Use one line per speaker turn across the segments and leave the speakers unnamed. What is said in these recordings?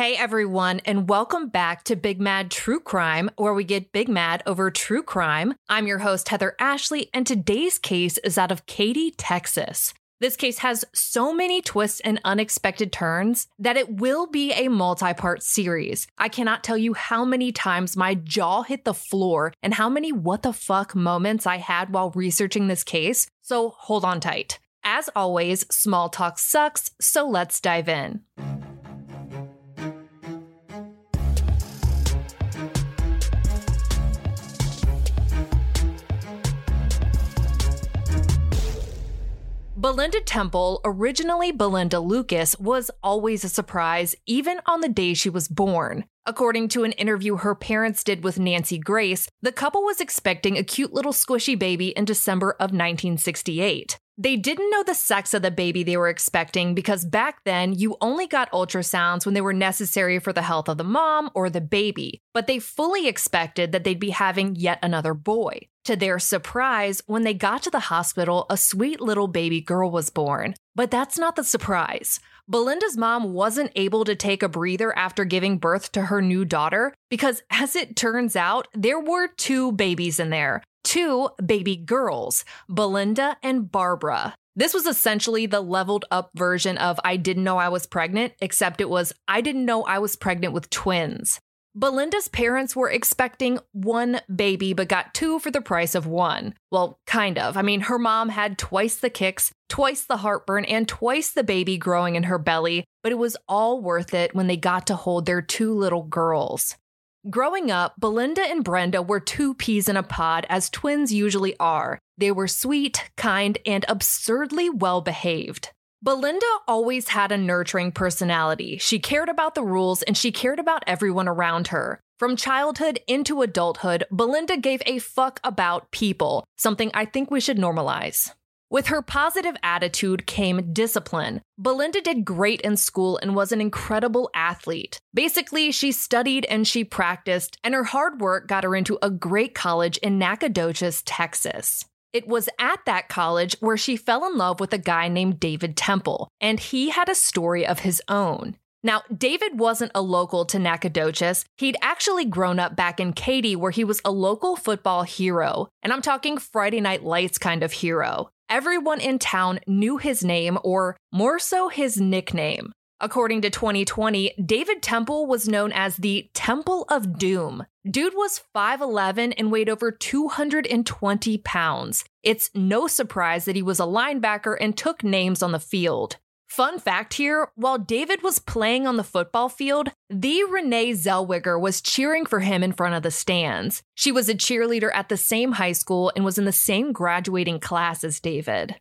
Hey everyone, and welcome back to Big Mad True Crime, where we get big mad over true crime. I'm your host, Heather Ashley, and today's case is out of Katy, Texas. This case has so many twists and unexpected turns that it will be a multi part series. I cannot tell you how many times my jaw hit the floor and how many what the fuck moments I had while researching this case, so hold on tight. As always, small talk sucks, so let's dive in. Belinda Temple, originally Belinda Lucas, was always a surprise, even on the day she was born. According to an interview her parents did with Nancy Grace, the couple was expecting a cute little squishy baby in December of 1968. They didn't know the sex of the baby they were expecting because back then you only got ultrasounds when they were necessary for the health of the mom or the baby, but they fully expected that they'd be having yet another boy. To their surprise, when they got to the hospital, a sweet little baby girl was born. But that's not the surprise. Belinda's mom wasn't able to take a breather after giving birth to her new daughter because, as it turns out, there were two babies in there two baby girls, Belinda and Barbara. This was essentially the leveled up version of I didn't know I was pregnant, except it was I didn't know I was pregnant with twins. Belinda's parents were expecting one baby, but got two for the price of one. Well, kind of. I mean, her mom had twice the kicks, twice the heartburn, and twice the baby growing in her belly, but it was all worth it when they got to hold their two little girls. Growing up, Belinda and Brenda were two peas in a pod, as twins usually are. They were sweet, kind, and absurdly well behaved. Belinda always had a nurturing personality. She cared about the rules and she cared about everyone around her. From childhood into adulthood, Belinda gave a fuck about people, something I think we should normalize. With her positive attitude came discipline. Belinda did great in school and was an incredible athlete. Basically, she studied and she practiced, and her hard work got her into a great college in Nacogdoches, Texas. It was at that college where she fell in love with a guy named David Temple, and he had a story of his own. Now, David wasn't a local to Nacogdoches. He'd actually grown up back in Katy, where he was a local football hero. And I'm talking Friday Night Lights kind of hero. Everyone in town knew his name, or more so his nickname. According to 2020, David Temple was known as the Temple of Doom. Dude was 5'11 and weighed over 220 pounds. It's no surprise that he was a linebacker and took names on the field. Fun fact here while David was playing on the football field, the Renee Zellweger was cheering for him in front of the stands. She was a cheerleader at the same high school and was in the same graduating class as David.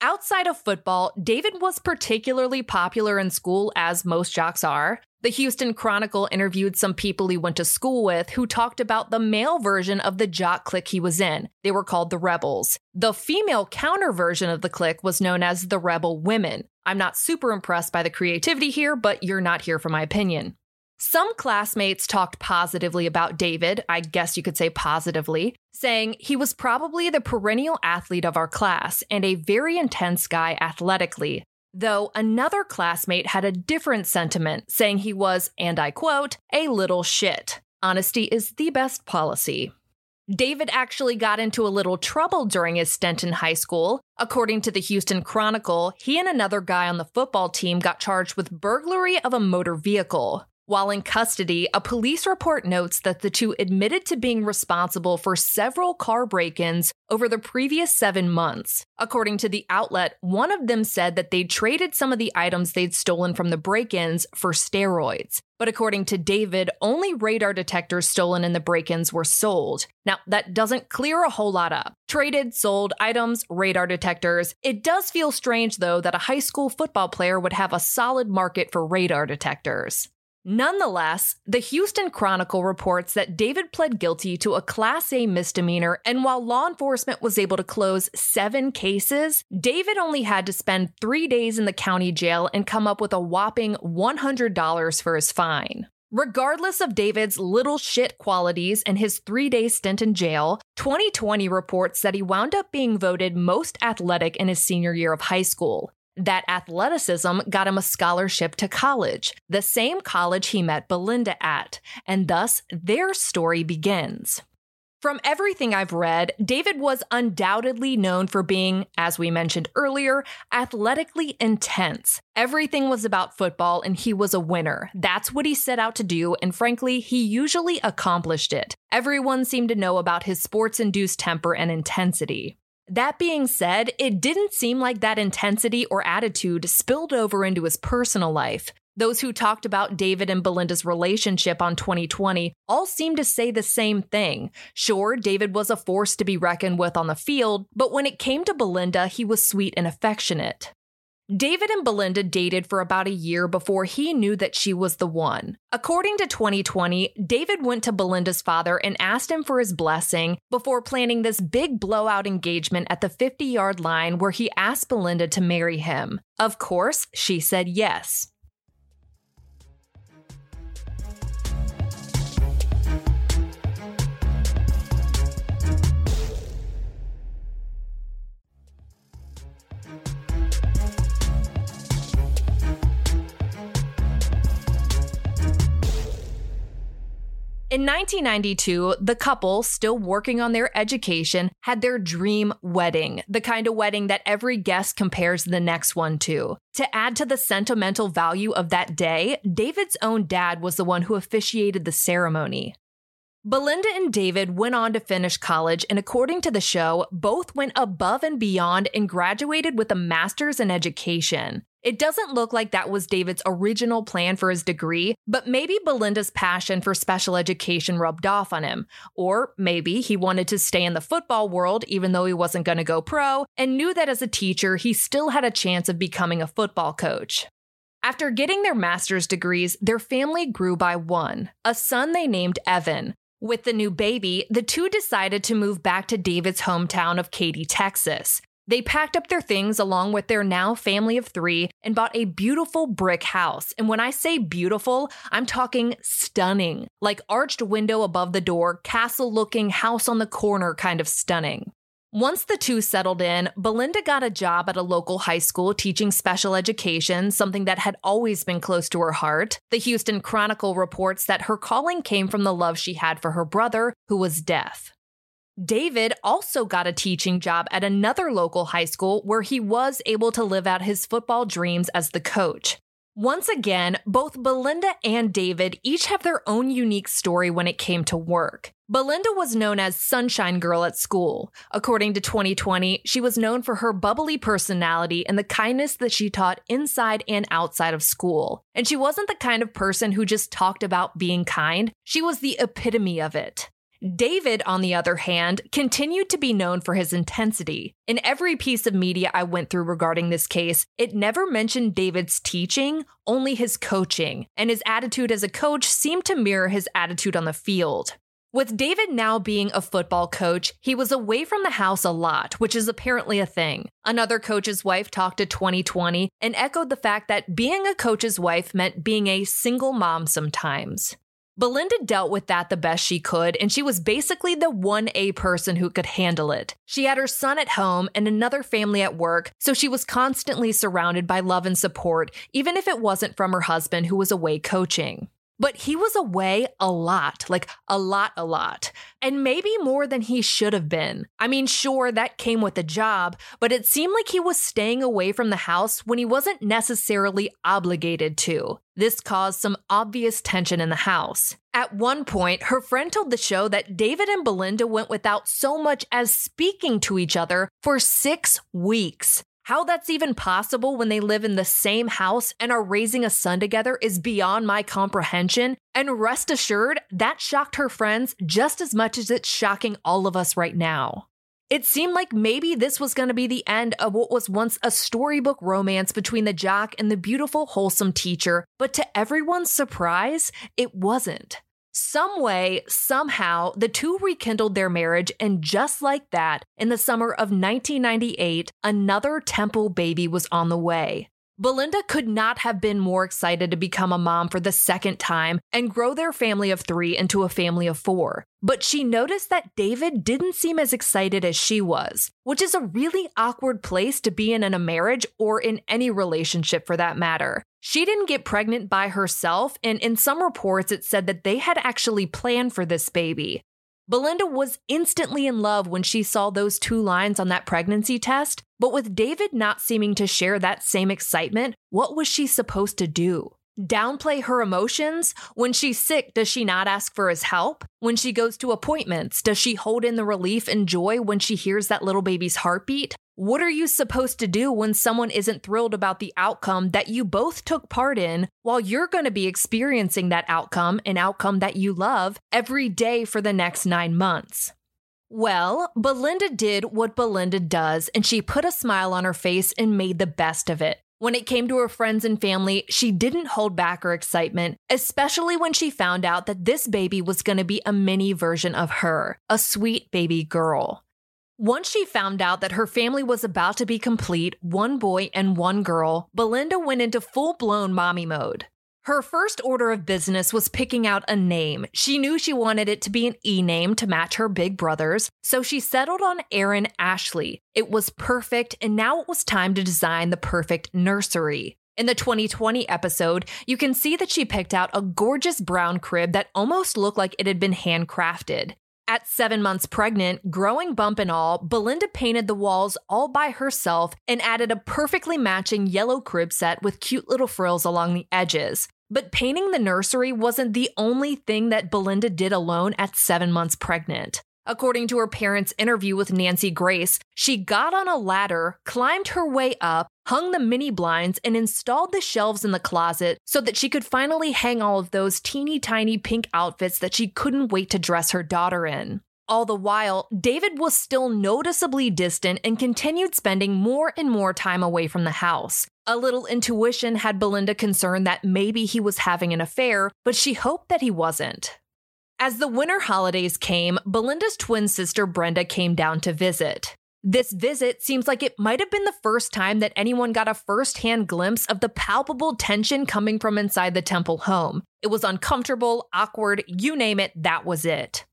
Outside of football, David was particularly popular in school, as most jocks are. The Houston Chronicle interviewed some people he went to school with who talked about the male version of the jock clique he was in. They were called the Rebels. The female counter version of the clique was known as the Rebel Women. I'm not super impressed by the creativity here, but you're not here for my opinion. Some classmates talked positively about David, I guess you could say positively, saying he was probably the perennial athlete of our class and a very intense guy athletically. Though another classmate had a different sentiment, saying he was, and I quote, a little shit. Honesty is the best policy. David actually got into a little trouble during his stint in high school. According to the Houston Chronicle, he and another guy on the football team got charged with burglary of a motor vehicle. While in custody, a police report notes that the two admitted to being responsible for several car break ins over the previous seven months. According to the outlet, one of them said that they'd traded some of the items they'd stolen from the break ins for steroids. But according to David, only radar detectors stolen in the break ins were sold. Now, that doesn't clear a whole lot up. Traded, sold items, radar detectors. It does feel strange, though, that a high school football player would have a solid market for radar detectors. Nonetheless, the Houston Chronicle reports that David pled guilty to a Class A misdemeanor, and while law enforcement was able to close seven cases, David only had to spend three days in the county jail and come up with a whopping $100 for his fine. Regardless of David's little shit qualities and his three day stint in jail, 2020 reports that he wound up being voted most athletic in his senior year of high school. That athleticism got him a scholarship to college, the same college he met Belinda at, and thus their story begins. From everything I've read, David was undoubtedly known for being, as we mentioned earlier, athletically intense. Everything was about football and he was a winner. That's what he set out to do, and frankly, he usually accomplished it. Everyone seemed to know about his sports induced temper and intensity. That being said, it didn't seem like that intensity or attitude spilled over into his personal life. Those who talked about David and Belinda's relationship on 2020 all seemed to say the same thing. Sure, David was a force to be reckoned with on the field, but when it came to Belinda, he was sweet and affectionate. David and Belinda dated for about a year before he knew that she was the one. According to 2020, David went to Belinda's father and asked him for his blessing before planning this big blowout engagement at the 50 yard line where he asked Belinda to marry him. Of course, she said yes. In 1992, the couple, still working on their education, had their dream wedding, the kind of wedding that every guest compares the next one to. To add to the sentimental value of that day, David's own dad was the one who officiated the ceremony. Belinda and David went on to finish college, and according to the show, both went above and beyond and graduated with a master's in education. It doesn't look like that was David's original plan for his degree, but maybe Belinda's passion for special education rubbed off on him. Or maybe he wanted to stay in the football world even though he wasn't going to go pro, and knew that as a teacher, he still had a chance of becoming a football coach. After getting their master's degrees, their family grew by one a son they named Evan. With the new baby, the two decided to move back to David's hometown of Katy, Texas. They packed up their things along with their now family of three and bought a beautiful brick house. And when I say beautiful, I'm talking stunning, like arched window above the door, castle looking, house on the corner kind of stunning. Once the two settled in, Belinda got a job at a local high school teaching special education, something that had always been close to her heart. The Houston Chronicle reports that her calling came from the love she had for her brother, who was deaf. David also got a teaching job at another local high school where he was able to live out his football dreams as the coach. Once again, both Belinda and David each have their own unique story when it came to work. Belinda was known as Sunshine Girl at school. According to 2020, she was known for her bubbly personality and the kindness that she taught inside and outside of school. And she wasn't the kind of person who just talked about being kind, she was the epitome of it. David, on the other hand, continued to be known for his intensity. In every piece of media I went through regarding this case, it never mentioned David's teaching, only his coaching, and his attitude as a coach seemed to mirror his attitude on the field. With David now being a football coach, he was away from the house a lot, which is apparently a thing. Another coach's wife talked to 2020 and echoed the fact that being a coach's wife meant being a single mom sometimes. Belinda dealt with that the best she could, and she was basically the 1A person who could handle it. She had her son at home and another family at work, so she was constantly surrounded by love and support, even if it wasn't from her husband who was away coaching. But he was away a lot, like a lot, a lot. And maybe more than he should have been. I mean, sure, that came with the job, but it seemed like he was staying away from the house when he wasn't necessarily obligated to. This caused some obvious tension in the house. At one point, her friend told the show that David and Belinda went without so much as speaking to each other for six weeks. How that's even possible when they live in the same house and are raising a son together is beyond my comprehension. And rest assured, that shocked her friends just as much as it's shocking all of us right now. It seemed like maybe this was going to be the end of what was once a storybook romance between the jock and the beautiful, wholesome teacher, but to everyone's surprise, it wasn't. Some way, somehow, the two rekindled their marriage, and just like that, in the summer of 1998, another Temple baby was on the way. Belinda could not have been more excited to become a mom for the second time and grow their family of three into a family of four. But she noticed that David didn't seem as excited as she was, which is a really awkward place to be in in a marriage or in any relationship for that matter. She didn't get pregnant by herself, and in some reports, it said that they had actually planned for this baby. Belinda was instantly in love when she saw those two lines on that pregnancy test, but with David not seeming to share that same excitement, what was she supposed to do? Downplay her emotions? When she's sick, does she not ask for his help? When she goes to appointments, does she hold in the relief and joy when she hears that little baby's heartbeat? What are you supposed to do when someone isn't thrilled about the outcome that you both took part in while you're going to be experiencing that outcome, an outcome that you love, every day for the next nine months? Well, Belinda did what Belinda does, and she put a smile on her face and made the best of it. When it came to her friends and family, she didn't hold back her excitement, especially when she found out that this baby was going to be a mini version of her, a sweet baby girl. Once she found out that her family was about to be complete, one boy and one girl, Belinda went into full blown mommy mode. Her first order of business was picking out a name. She knew she wanted it to be an E name to match her big brothers, so she settled on Erin Ashley. It was perfect, and now it was time to design the perfect nursery. In the 2020 episode, you can see that she picked out a gorgeous brown crib that almost looked like it had been handcrafted. At seven months pregnant, growing bump and all, Belinda painted the walls all by herself and added a perfectly matching yellow crib set with cute little frills along the edges. But painting the nursery wasn't the only thing that Belinda did alone at seven months pregnant. According to her parents' interview with Nancy Grace, she got on a ladder, climbed her way up, hung the mini blinds, and installed the shelves in the closet so that she could finally hang all of those teeny tiny pink outfits that she couldn't wait to dress her daughter in. All the while, David was still noticeably distant and continued spending more and more time away from the house. A little intuition had Belinda concerned that maybe he was having an affair, but she hoped that he wasn't. As the winter holidays came, Belinda's twin sister Brenda came down to visit. This visit seems like it might have been the first time that anyone got a first hand glimpse of the palpable tension coming from inside the Temple home. It was uncomfortable, awkward, you name it, that was it.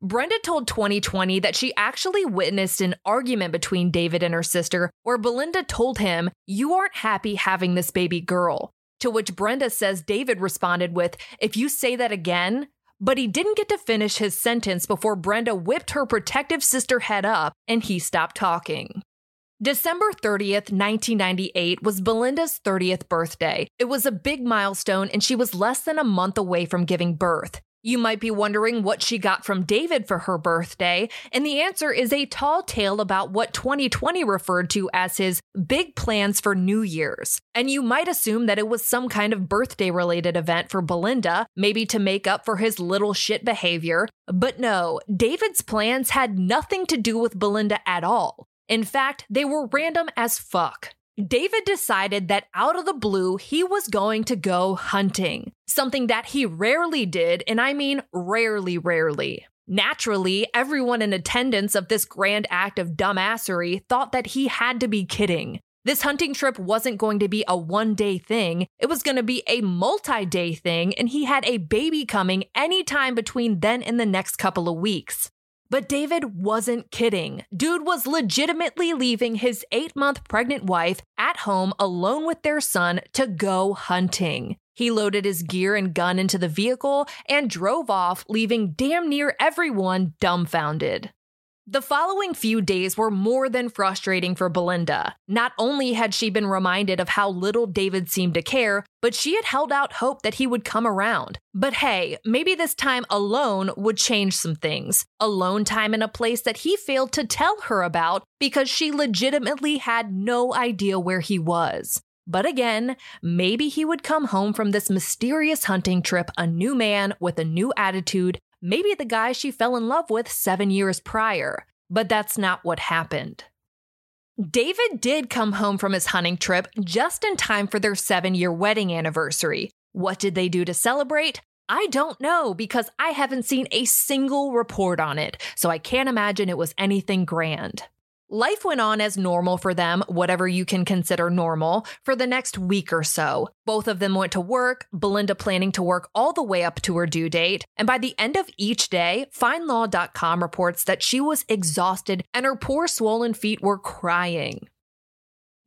Brenda told 2020 that she actually witnessed an argument between David and her sister where Belinda told him, You aren't happy having this baby girl. To which Brenda says David responded with, If you say that again, but he didn't get to finish his sentence before Brenda whipped her protective sister head up and he stopped talking. December 30th, 1998 was Belinda's 30th birthday. It was a big milestone and she was less than a month away from giving birth. You might be wondering what she got from David for her birthday, and the answer is a tall tale about what 2020 referred to as his big plans for New Year's. And you might assume that it was some kind of birthday related event for Belinda, maybe to make up for his little shit behavior. But no, David's plans had nothing to do with Belinda at all. In fact, they were random as fuck. David decided that out of the blue, he was going to go hunting, something that he rarely did, and I mean rarely, rarely. Naturally, everyone in attendance of this grand act of dumbassery thought that he had to be kidding. This hunting trip wasn't going to be a one day thing, it was going to be a multi day thing, and he had a baby coming anytime between then and the next couple of weeks. But David wasn't kidding. Dude was legitimately leaving his eight month pregnant wife at home alone with their son to go hunting. He loaded his gear and gun into the vehicle and drove off, leaving damn near everyone dumbfounded. The following few days were more than frustrating for Belinda. Not only had she been reminded of how little David seemed to care, but she had held out hope that he would come around. But hey, maybe this time alone would change some things. Alone time in a place that he failed to tell her about because she legitimately had no idea where he was. But again, maybe he would come home from this mysterious hunting trip a new man with a new attitude maybe the guy she fell in love with seven years prior, but that's not what happened. David did come home from his hunting trip just in time for their seven year wedding anniversary. What did they do to celebrate? I don't know because I haven't seen a single report on it, so I can't imagine it was anything grand. Life went on as normal for them, whatever you can consider normal, for the next week or so. Both of them went to work, Belinda planning to work all the way up to her due date. And by the end of each day, FindLaw.com reports that she was exhausted and her poor swollen feet were crying.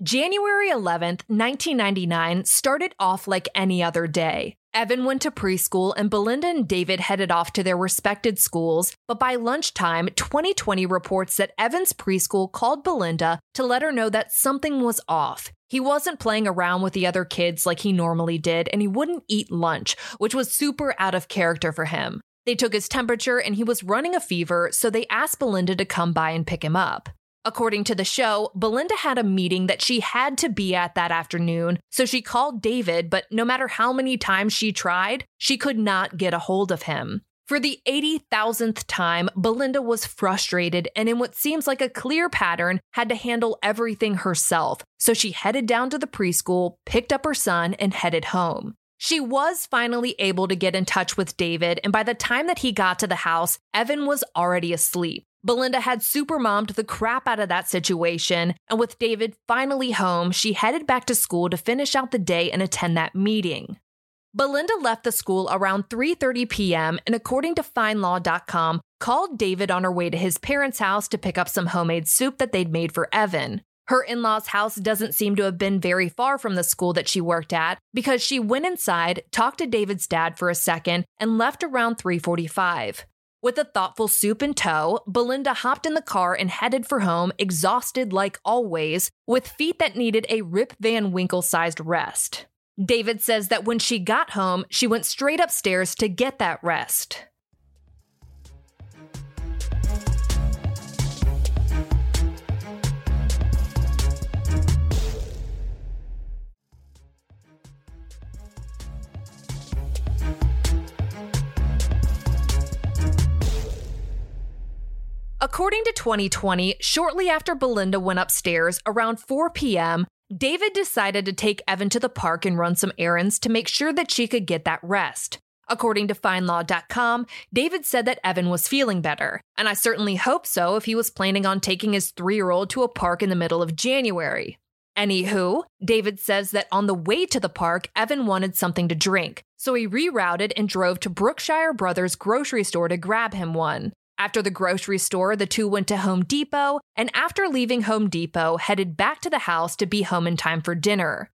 January 11th, 1999 started off like any other day. Evan went to preschool and Belinda and David headed off to their respected schools, but by lunchtime, 2020 reports that Evan's preschool called Belinda to let her know that something was off. He wasn't playing around with the other kids like he normally did, and he wouldn't eat lunch, which was super out of character for him. They took his temperature and he was running a fever, so they asked Belinda to come by and pick him up. According to the show, Belinda had a meeting that she had to be at that afternoon, so she called David, but no matter how many times she tried, she could not get a hold of him. For the 80,000th time, Belinda was frustrated and, in what seems like a clear pattern, had to handle everything herself. So she headed down to the preschool, picked up her son, and headed home. She was finally able to get in touch with David, and by the time that he got to the house, Evan was already asleep. Belinda had supermommed the crap out of that situation, and with David finally home, she headed back to school to finish out the day and attend that meeting. Belinda left the school around 3:30 p.m. and according to findlaw.com, called David on her way to his parents' house to pick up some homemade soup that they'd made for Evan. Her in-laws' house doesn't seem to have been very far from the school that she worked at because she went inside, talked to David's dad for a second, and left around 3:45. With a thoughtful soup in tow, Belinda hopped in the car and headed for home, exhausted like always, with feet that needed a Rip Van Winkle sized rest. David says that when she got home, she went straight upstairs to get that rest. According to 2020, shortly after Belinda went upstairs around 4 p.m., David decided to take Evan to the park and run some errands to make sure that she could get that rest. According to FindLaw.com, David said that Evan was feeling better, and I certainly hope so if he was planning on taking his three year old to a park in the middle of January. Anywho, David says that on the way to the park, Evan wanted something to drink, so he rerouted and drove to Brookshire Brothers grocery store to grab him one. After the grocery store, the two went to Home Depot, and after leaving Home Depot, headed back to the house to be home in time for dinner.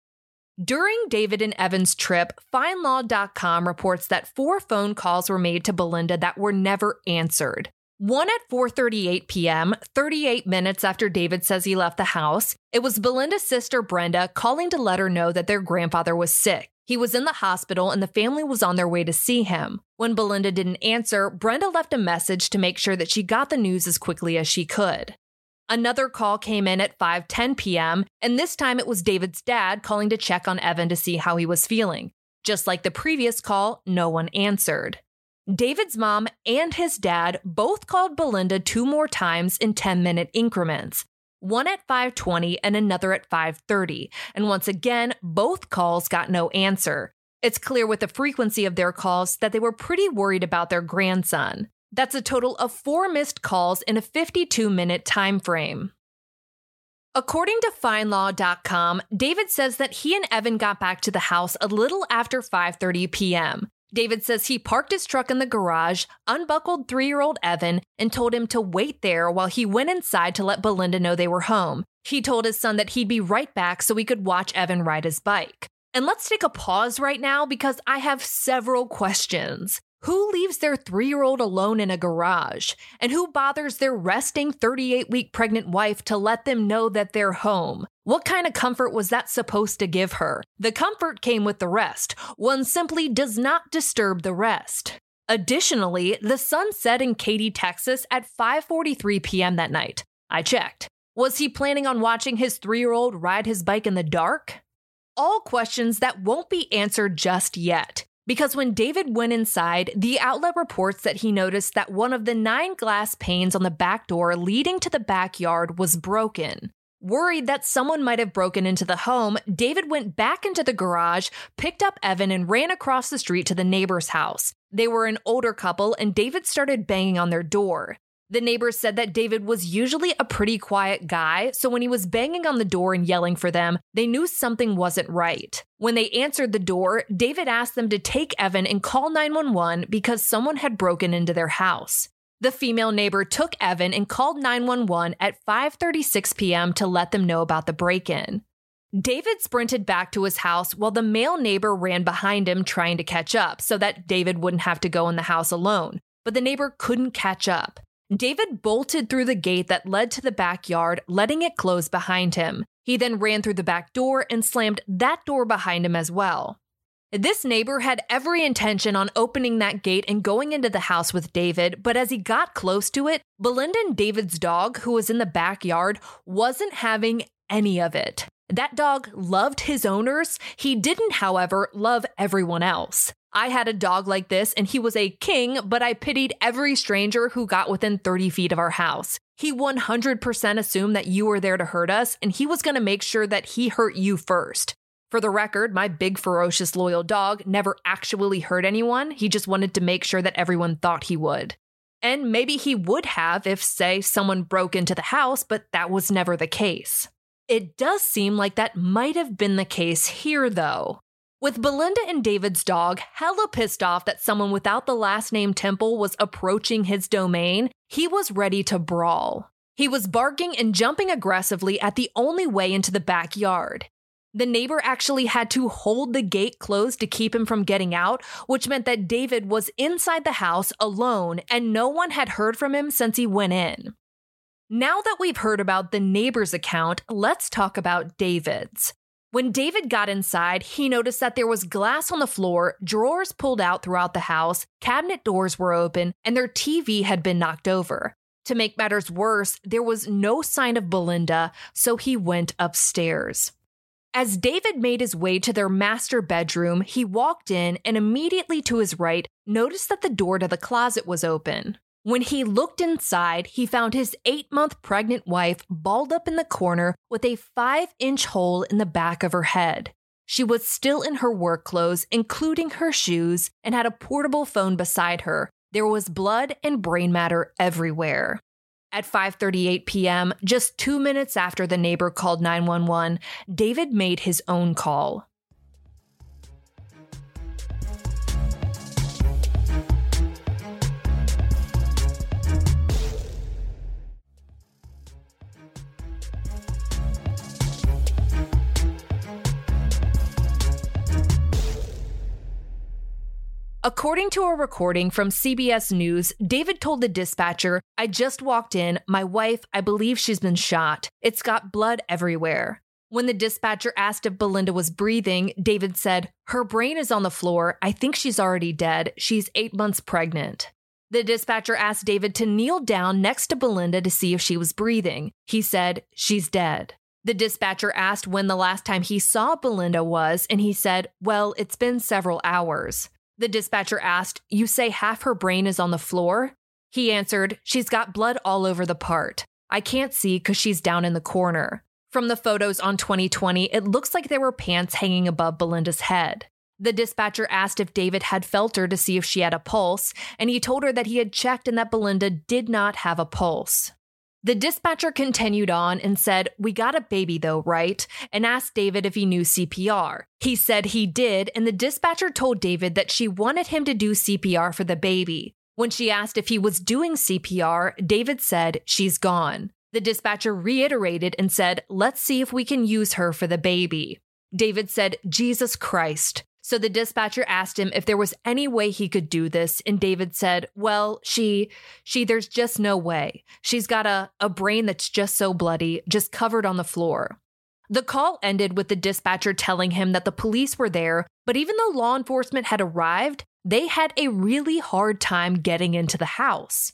During David and Evan's trip, FindLaw.com reports that four phone calls were made to Belinda that were never answered. One at 4:38 p.m., 38 minutes after David says he left the house, it was Belinda's sister Brenda calling to let her know that their grandfather was sick. He was in the hospital and the family was on their way to see him. When Belinda didn't answer, Brenda left a message to make sure that she got the news as quickly as she could. Another call came in at 5:10 p.m., and this time it was David's dad calling to check on Evan to see how he was feeling. Just like the previous call, no one answered. David's mom and his dad both called Belinda two more times in 10-minute increments one at 5:20 and another at 5:30. And once again, both calls got no answer. It's clear with the frequency of their calls that they were pretty worried about their grandson. That's a total of 4 missed calls in a 52-minute time frame. According to findlaw.com, David says that he and Evan got back to the house a little after 5:30 p.m. David says he parked his truck in the garage, unbuckled three year old Evan, and told him to wait there while he went inside to let Belinda know they were home. He told his son that he'd be right back so he could watch Evan ride his bike. And let's take a pause right now because I have several questions. Who leaves their three year old alone in a garage? And who bothers their resting 38 week pregnant wife to let them know that they're home? What kind of comfort was that supposed to give her? The comfort came with the rest. One simply does not disturb the rest. Additionally, the sun set in Katy, Texas at 5:43 p.m. that night. I checked. Was he planning on watching his 3-year-old ride his bike in the dark? All questions that won't be answered just yet. Because when David went inside, the outlet reports that he noticed that one of the nine glass panes on the back door leading to the backyard was broken. Worried that someone might have broken into the home, David went back into the garage, picked up Evan, and ran across the street to the neighbor's house. They were an older couple, and David started banging on their door. The neighbors said that David was usually a pretty quiet guy, so when he was banging on the door and yelling for them, they knew something wasn't right. When they answered the door, David asked them to take Evan and call 911 because someone had broken into their house. The female neighbor took Evan and called 911 at 5:36 p.m. to let them know about the break-in. David sprinted back to his house while the male neighbor ran behind him trying to catch up so that David wouldn't have to go in the house alone, but the neighbor couldn't catch up. David bolted through the gate that led to the backyard, letting it close behind him. He then ran through the back door and slammed that door behind him as well. This neighbor had every intention on opening that gate and going into the house with David, but as he got close to it, Belinda and David's dog, who was in the backyard, wasn't having any of it. That dog loved his owners. He didn't, however, love everyone else. I had a dog like this, and he was a king, but I pitied every stranger who got within 30 feet of our house. He 100% assumed that you were there to hurt us, and he was going to make sure that he hurt you first. For the record, my big, ferocious, loyal dog never actually hurt anyone. He just wanted to make sure that everyone thought he would. And maybe he would have if, say, someone broke into the house, but that was never the case. It does seem like that might have been the case here, though. With Belinda and David's dog hella pissed off that someone without the last name Temple was approaching his domain, he was ready to brawl. He was barking and jumping aggressively at the only way into the backyard. The neighbor actually had to hold the gate closed to keep him from getting out, which meant that David was inside the house alone and no one had heard from him since he went in. Now that we've heard about the neighbor's account, let's talk about David's. When David got inside, he noticed that there was glass on the floor, drawers pulled out throughout the house, cabinet doors were open, and their TV had been knocked over. To make matters worse, there was no sign of Belinda, so he went upstairs. As David made his way to their master bedroom, he walked in and immediately to his right noticed that the door to the closet was open. When he looked inside, he found his eight month pregnant wife balled up in the corner with a five inch hole in the back of her head. She was still in her work clothes, including her shoes, and had a portable phone beside her. There was blood and brain matter everywhere. At 5:38 p.m., just 2 minutes after the neighbor called 911, David made his own call. According to a recording from CBS News, David told the dispatcher, I just walked in. My wife, I believe she's been shot. It's got blood everywhere. When the dispatcher asked if Belinda was breathing, David said, Her brain is on the floor. I think she's already dead. She's eight months pregnant. The dispatcher asked David to kneel down next to Belinda to see if she was breathing. He said, She's dead. The dispatcher asked when the last time he saw Belinda was, and he said, Well, it's been several hours. The dispatcher asked, You say half her brain is on the floor? He answered, She's got blood all over the part. I can't see because she's down in the corner. From the photos on 2020, it looks like there were pants hanging above Belinda's head. The dispatcher asked if David had felt her to see if she had a pulse, and he told her that he had checked and that Belinda did not have a pulse. The dispatcher continued on and said, We got a baby though, right? And asked David if he knew CPR. He said he did, and the dispatcher told David that she wanted him to do CPR for the baby. When she asked if he was doing CPR, David said, She's gone. The dispatcher reiterated and said, Let's see if we can use her for the baby. David said, Jesus Christ. So the dispatcher asked him if there was any way he could do this, and David said, Well, she, she, there's just no way. She's got a, a brain that's just so bloody, just covered on the floor. The call ended with the dispatcher telling him that the police were there, but even though law enforcement had arrived, they had a really hard time getting into the house.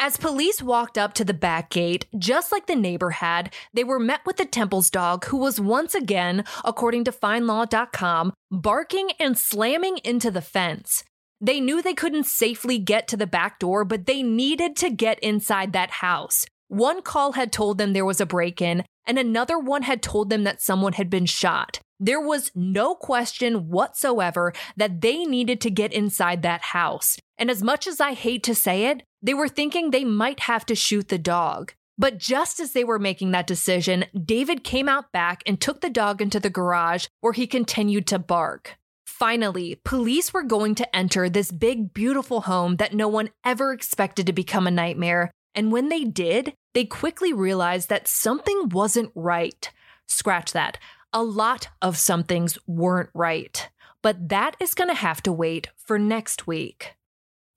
As police walked up to the back gate, just like the neighbor had, they were met with the Temple's dog, who was once again, according to FindLaw.com, barking and slamming into the fence. They knew they couldn't safely get to the back door, but they needed to get inside that house. One call had told them there was a break in, and another one had told them that someone had been shot. There was no question whatsoever that they needed to get inside that house. And as much as I hate to say it, they were thinking they might have to shoot the dog. But just as they were making that decision, David came out back and took the dog into the garage where he continued to bark. Finally, police were going to enter this big, beautiful home that no one ever expected to become a nightmare. And when they did, they quickly realized that something wasn't right. Scratch that. A lot of some things weren't right. But that is going to have to wait for next week.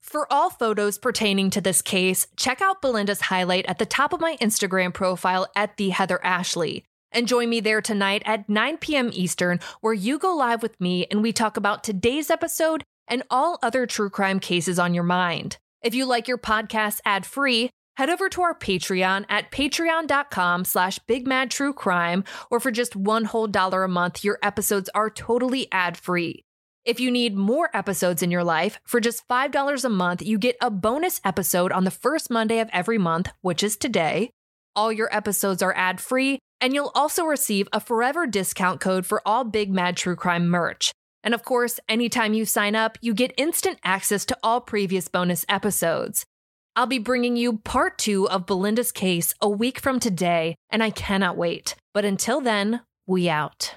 For all photos pertaining to this case, check out Belinda's highlight at the top of my Instagram profile at the Heather Ashley. And join me there tonight at 9 p.m. Eastern, where you go live with me and we talk about today's episode and all other true crime cases on your mind. If you like your podcast ad free, head over to our Patreon at patreon.com slash bigmadtruecrime, or for just one whole dollar a month, your episodes are totally ad free. If you need more episodes in your life, for just $5 a month, you get a bonus episode on the first Monday of every month, which is today. All your episodes are ad free, and you'll also receive a forever discount code for all Big Mad True Crime merch. And of course, anytime you sign up, you get instant access to all previous bonus episodes. I'll be bringing you part two of Belinda's case a week from today, and I cannot wait. But until then, we out.